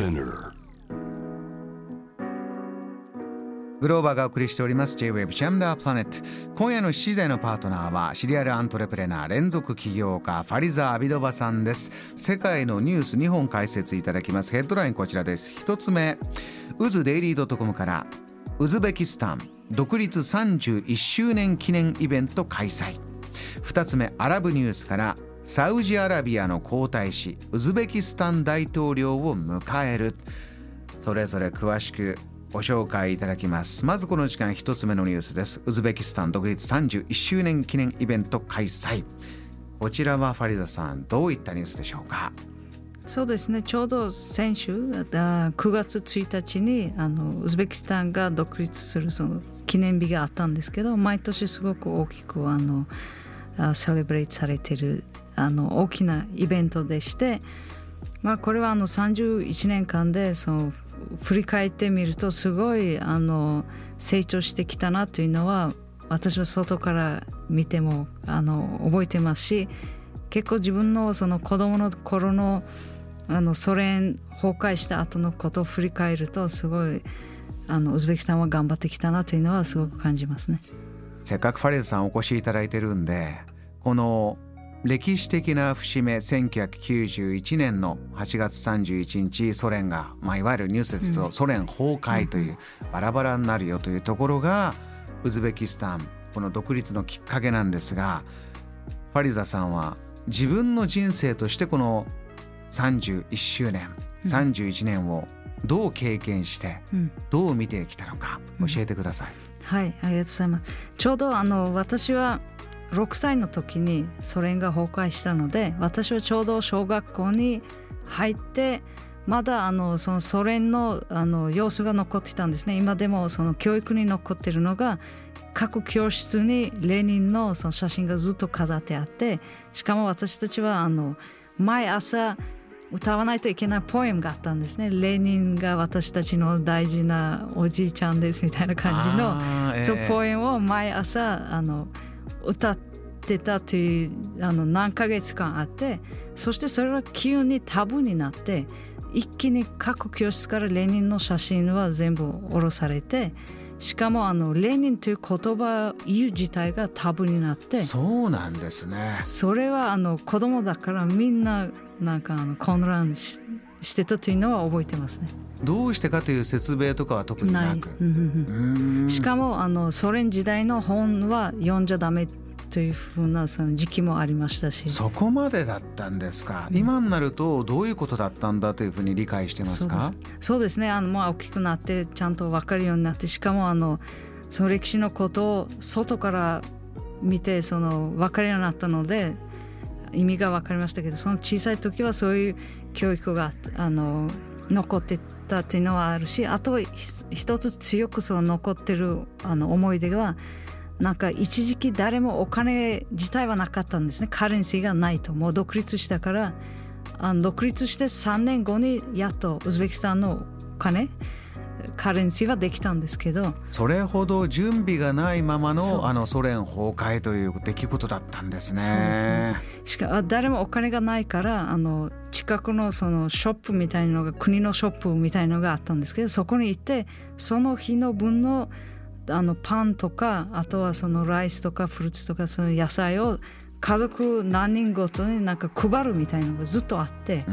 Spinner. グローバーがお送りしております。J-Wave ジャムダープラネット今夜の7時台のパートナーはシリアルアントレプレナー連続起業家ファリザ・アビドバさんです。世界のニュース2本解説いただきます。ヘッドラインこちらです。一つ目。ウズデイリー .com からウズベキスタン独立31周年記念イベント開催。2つ目アラブニュースからサウジアラビアの皇太子ウズベキスタン大統領を迎える。それぞれ詳しくご紹介いただきます。まずこの時間一つ目のニュースです。ウズベキスタン独立31周年記念イベント開催。こちらはファリザさんどういったニュースでしょうか？そうですね。ちょうど先週9月1日にあのウズベキスタンが独立するその記念日があったんですけど毎年すごく大きくあのセレブレイトされてるあの大きなイベントでして、まあ、これはあの31年間でその振り返ってみるとすごいあの成長してきたなというのは私は外から見てもあの覚えてますし結構自分のその子供の頃のあのソ連崩壊した後のことを振り返るとすごいあのウズベキスタンは頑張ってきたなというのはすごく感じますね。せっかくファレズさんお越しいただいてるんでこの歴史的な節目1991年の8月31日ソ連が、まあ、いわゆるニュースですとソ連崩壊というバラバラになるよというところがウズベキスタンこの独立のきっかけなんですがファリザさんは自分の人生としてこの31周年31年をどう経験してどう見てきたのか教えてください。はいありがとうございます。ちょうどあの私は6歳の時にソ連が崩壊したので私はちょうど小学校に入ってまだあのそのソ連のあの様子が残ってたんですね今でもその教育に残ってるのが各教室にレーニンのその写真がずっと飾ってあってしかも私たちはあの毎朝歌わないといけないポエムがあったんですね。レーニンが私たちの大事なおじいちゃんですみたいな感じの、えー、そうポエムを毎朝あの歌ってたというあの何ヶ月間あってそしてそれは急にタブーになって一気に各教室からレーニンの写真は全部下ろされてしかもあのレーニンという言葉言う自体がタブーになってそうなんですねそれはあの子供だからみんななんかあの混乱ししてたというのは覚えてますね。どうしてかという説明とかは特になく。しかもあのソ連時代の本は読んじゃダメというふうなその時期もありましたし。そこまでだったんですか、うん、今になるとどういうことだったんだというふうに理解してますか？そうです。ね。あの、まあ、大きくなってちゃんと分かるようになってしかもあのその歴史のことを外から見てその分かるようになったので意味が分かりましたけどその小さい時はそういう教育があの残ってたというのはあるしあとは一つ強くその残ってるあの思い出はなんか一時期誰もお金自体はなかったんですね。カレンシーがないと。もう独立したから。あの独立して3年後にやっとウズベキスタンのお金カレンシーはできたんですけど。それほど準備がないままのあのソ連崩壊という出来事だったんですね。そうですね。しか誰もお金がないからあの近くのそのショップみたいなのが国のショップみたいなのがあったんですけどそこに行ってその日の分のあのパンとかあとはそのライスとかフルーツとかその野菜を家族何人ごとになんか配るみたいなのがずっとあって、う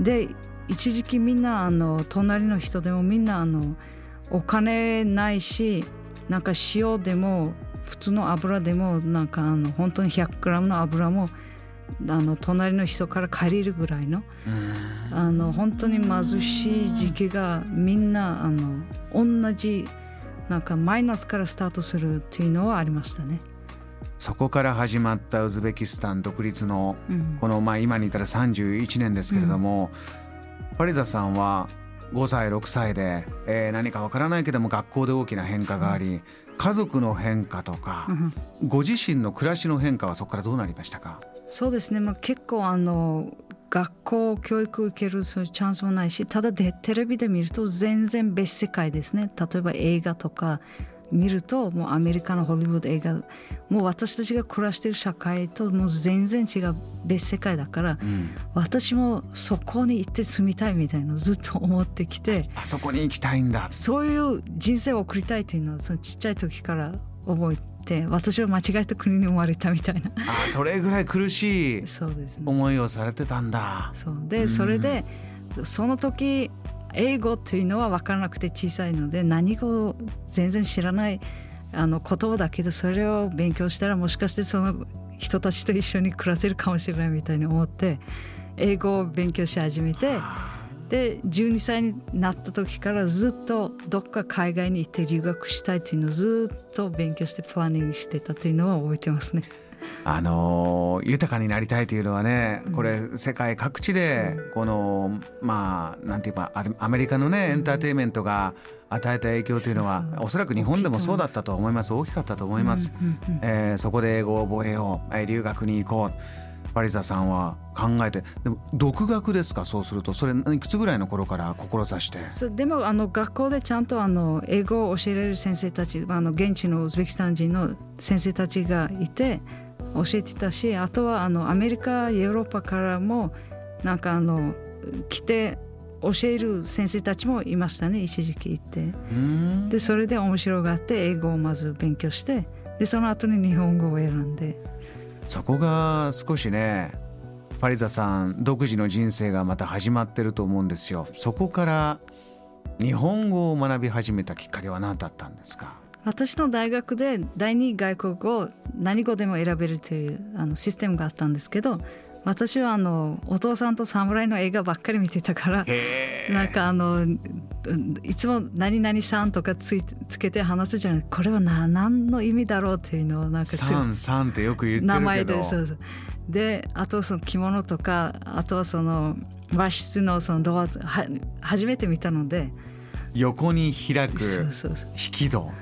ん、で一時期みんなあの隣の人でもみんなあのお金ないしなんか塩でも普通の油でもなんかあの本当に 100g の油もあの隣の人から借りるぐらいのあの本当に貧しい時期がみんなあの同じなんかマイナスからスタートするっていうのはありましたね。そこから始まったウズベキスタン独立のこの、まあ今に至る31年ですけれども、うん、パリザさんは5歳6歳で、えー、何かわからないけども学校で大きな変化があり家族の変化とか、うん、ご自身の暮らしの変化はそこからどうなりましたか？そうですね、まあ、結構あの学校教育受けるそういうチャンスもないしただでテレビで見ると全然別世界ですね。例えば映画とか見るともうアメリカのホリウッド映画もう私たちが暮らしてる社会ともう全然違う別世界だから、うん、私もそこに行って住みたいみたいな ずっと思ってきてあそこに行きたいんだ。そういう人生を送りたいというのはそのちっちゃい時から覚えて私は間違えた国に生まれたみたいな。あそれぐらい苦しい思いをされてたんだ。そう。で、それでその時英語というのは分からなくて小さいので何語を全然知らないあの言葉だけどそれを勉強したらもしかしてその人たちと一緒に暮らせるかもしれないみたいに思って英語を勉強し始めてで12歳になった時からずっとどっか海外に行って留学したいというのをずっと勉強してプランニングしてたというのは覚えてますね。あの豊かになりたいというのはねこれ世界各地でこのまあなんていうかアメリカのねエンターテインメントが与えた影響というのはおそらく日本でもそうだったと思います。大きかったと思います。えー、そこで英語を覚えよう。留学に行こうパリザさんは考えてでも独学ですか？そうすると。それいくつぐらいの頃から？志して。そうでもあの学校でちゃんとあの英語を教えられる先生たちあの現地のウズベキスタン人の先生たちがいて教えてたしあとはあのアメリカヨーロッパからもなんかあの来て教える先生たちもいましたね一時期行って。でそれで面白がって英語をまず勉強してでその後に日本語を選んでそこが少しねファリザさん独自の人生がまた始まってると思うんですよ。そこから日本語を学び始めたきっかけは何だったんですか？私の大学で第二外国語何語でも選べるというあのシステムがあったんですけど私はあのお父さんと侍の映画ばっかり見てたからなんかあのいつも「何々さん」とかついつけて話すじゃないこれは何何の意味だろうっていうのをなんか「さんさん」ってよく言ってるけど。名前でそうそう。であとその着物とかあとはその和室のそのドアは初めて見たので横に開く引き戸そう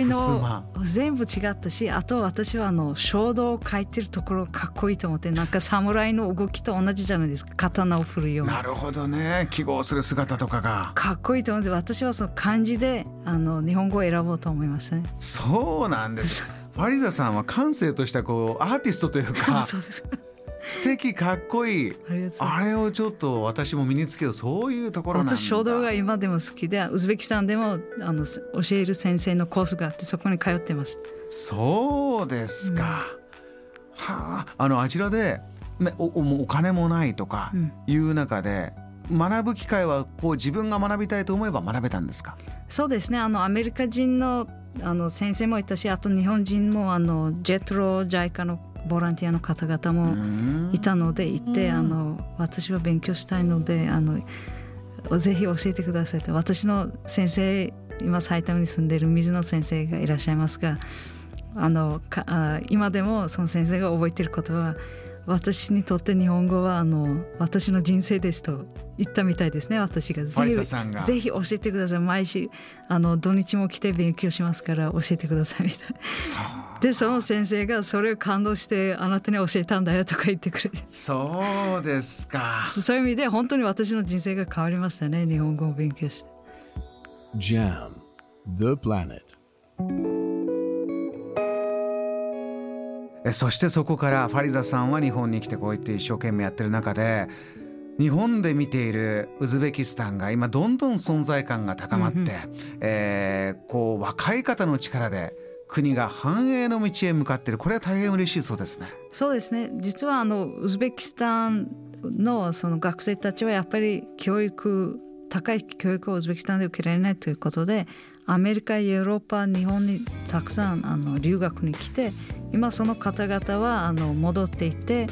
いうの全部違ったしあと私はあの衝動を書いてるところかっこいいと思ってなんか侍の動きと同じじゃないですか。刀を振るような。るほどね。記号する姿とかが。かっこいいと思って私はその漢字であの日本語を選ぼうと思いましたねそうなんです。ファリザさんは感性としたこうアーティストというか そうです素敵かっこいい。あれをちょっと私も身につけようそういうところ私書道が今でも好きでウズベキスタンでもあの教える先生のコースがあってそこに通ってます。そうですか、うん、はあ。あのあちらでおおお金もないとかいう中で、うん、学ぶ機会はこう自分が学びたいと思えば学べたんですか？そうですね。あのアメリカ人のあの先生もいたしあと日本人もあのジェトロジャイカのボランティアの方々もいたので行ってあの私は勉強したいのであのぜひ教えてくださいと私の先生今埼玉に住んでいる水野先生がいらっしゃいますがあのか今でもその先生が覚えていることは私にとって日本語はあの私の人生ですと言ったみたいですね私が。ぜひぜひ教えてください。毎週あの土日も来て勉強しますから教えてくださいみたいな。でその先生がそれを感動してあなたに教えたんだよとか言ってくれて。そうですか。そういう意味で本当に私の人生が変わりましたね日本語を勉強して。JAM The Planet そしてそこからファリザさんは日本に来てこうやって一生懸命やってる中で日本で見ているウズベキスタンが今どんどん存在感が高まって、うん、えー、こう若い方の力で国が繁栄の道へ向かっている。これは大変嬉しいそうですね。そうですね。実はあのウズベキスタンのその学生たちはやっぱり教育高い教育をウズベキスタンで受けられないということでアメリカヨーロッパ日本にたくさんあの留学に来て今その方々はあの戻っていて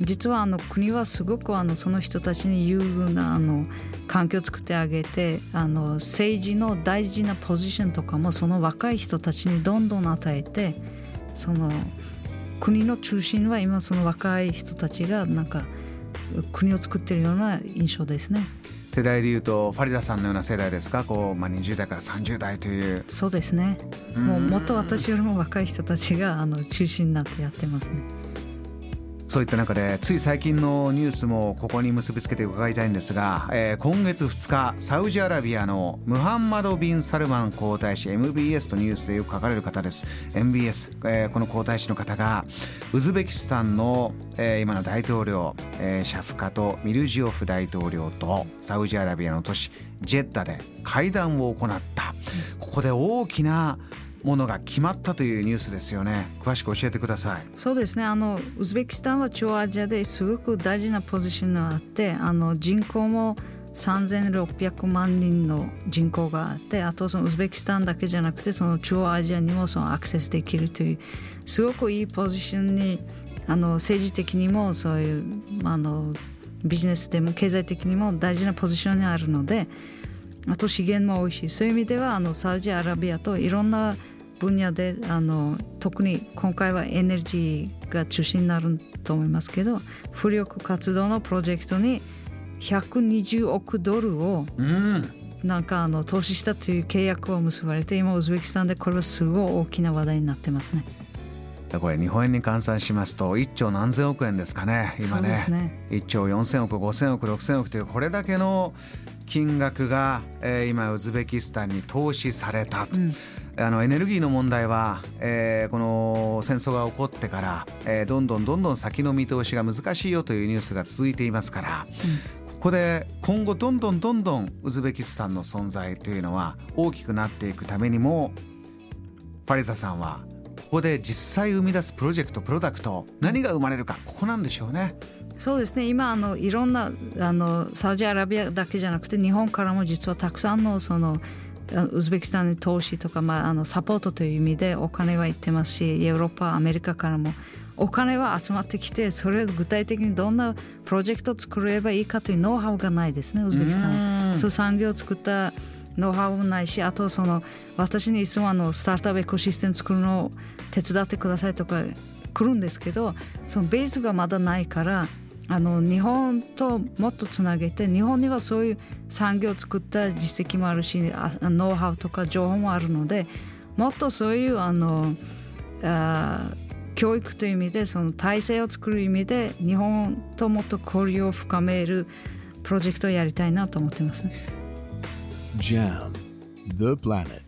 実はあの国はすごくあのその人たちに優遇なあの環境を作ってあげてあの政治の大事なポジションとかもその若い人たちにどんどん与えてその国の中心は今その若い人たちがなんか国を作ってるような印象ですね。世代でいうとファリザさんのような世代ですか？こう、まあ、20代から30代という。そうですね。もうもっと私よりも若い人たちがあの中心になってやってますねそういった中でつい最近のニュースもここに結びつけて伺いたいんですが、えー、今月2日サウジアラビアのムハンマド・ビン・サルマン皇太子 MBS とニュースでよく書かれる方です。MBS、えー、この皇太子の方がウズベキスタンの、えー、今の大統領、えー、シャフカト・ミルジオフ大統領とサウジアラビアの都市ジェッダで会談を行った。ここで大きなものが決まったというニュースですよね。詳しく教えてください。そうですね。あのウズベキスタンは中央アジアですごく大事なポジションがあってあの人口も3600万人の人口があってあとそのウズベキスタンだけじゃなくてその中央アジアにもそのアクセスできるというすごくいいポジションにあの政治的にもそういうあのビジネスでも経済的にも大事なポジションにあるのであと資源も多いしそういう意味ではあのサウジアラビアといろんな分野であの特に今回はエネルギーが中心になると思いますけど浮力活動のプロジェクトに120億ドルをなんかあの投資したという契約を結ばれて今ウズベキスタンでこれはすごい大きな話題になってますね。これ日本円に換算しますと1兆何千億円ですかね今ね。ね。1兆4,000億5,000億6,000億というこれだけの金額が、えー、今ウズベキスタンに投資された、うん、あのエネルギーの問題は、えー、この戦争が起こってから、えー、どんどんどんどん先の見通しが難しいよというニュースが続いていますから、うん、ここで今後どんどんどんどんウズベキスタンの存在というのは大きくなっていくためにもパリザさんはここで実際生み出すプロジェクトプロダクト何が生まれるかここなんでしょうね。そうですね今あのいろんなあのサウジアラビアだけじゃなくて日本からも実はたくさんのそのウズベキスタンに投資とか、まあ、あのサポートという意味でお金は行ってますしヨーロッパアメリカからもお金は集まってきてそれを具体的にどんなプロジェクトを作ればいいかというノウハウがないですねウズベキスタンは。そう産業を作ったノウハウもないしあとその私にいつもあのスタートアップエコシステム作るのを手伝ってくださいとか来るんですけどそのベースがまだないからあの日本ともっとつなげて日本にはそういう産業を作った実績もあるしノウハウとか情報もあるのでもっとそういうあのあ教育という意味でその体制を作る意味で日本ともっと交流を深めるプロジェクトをやりたいなと思ってます。JAM The Planet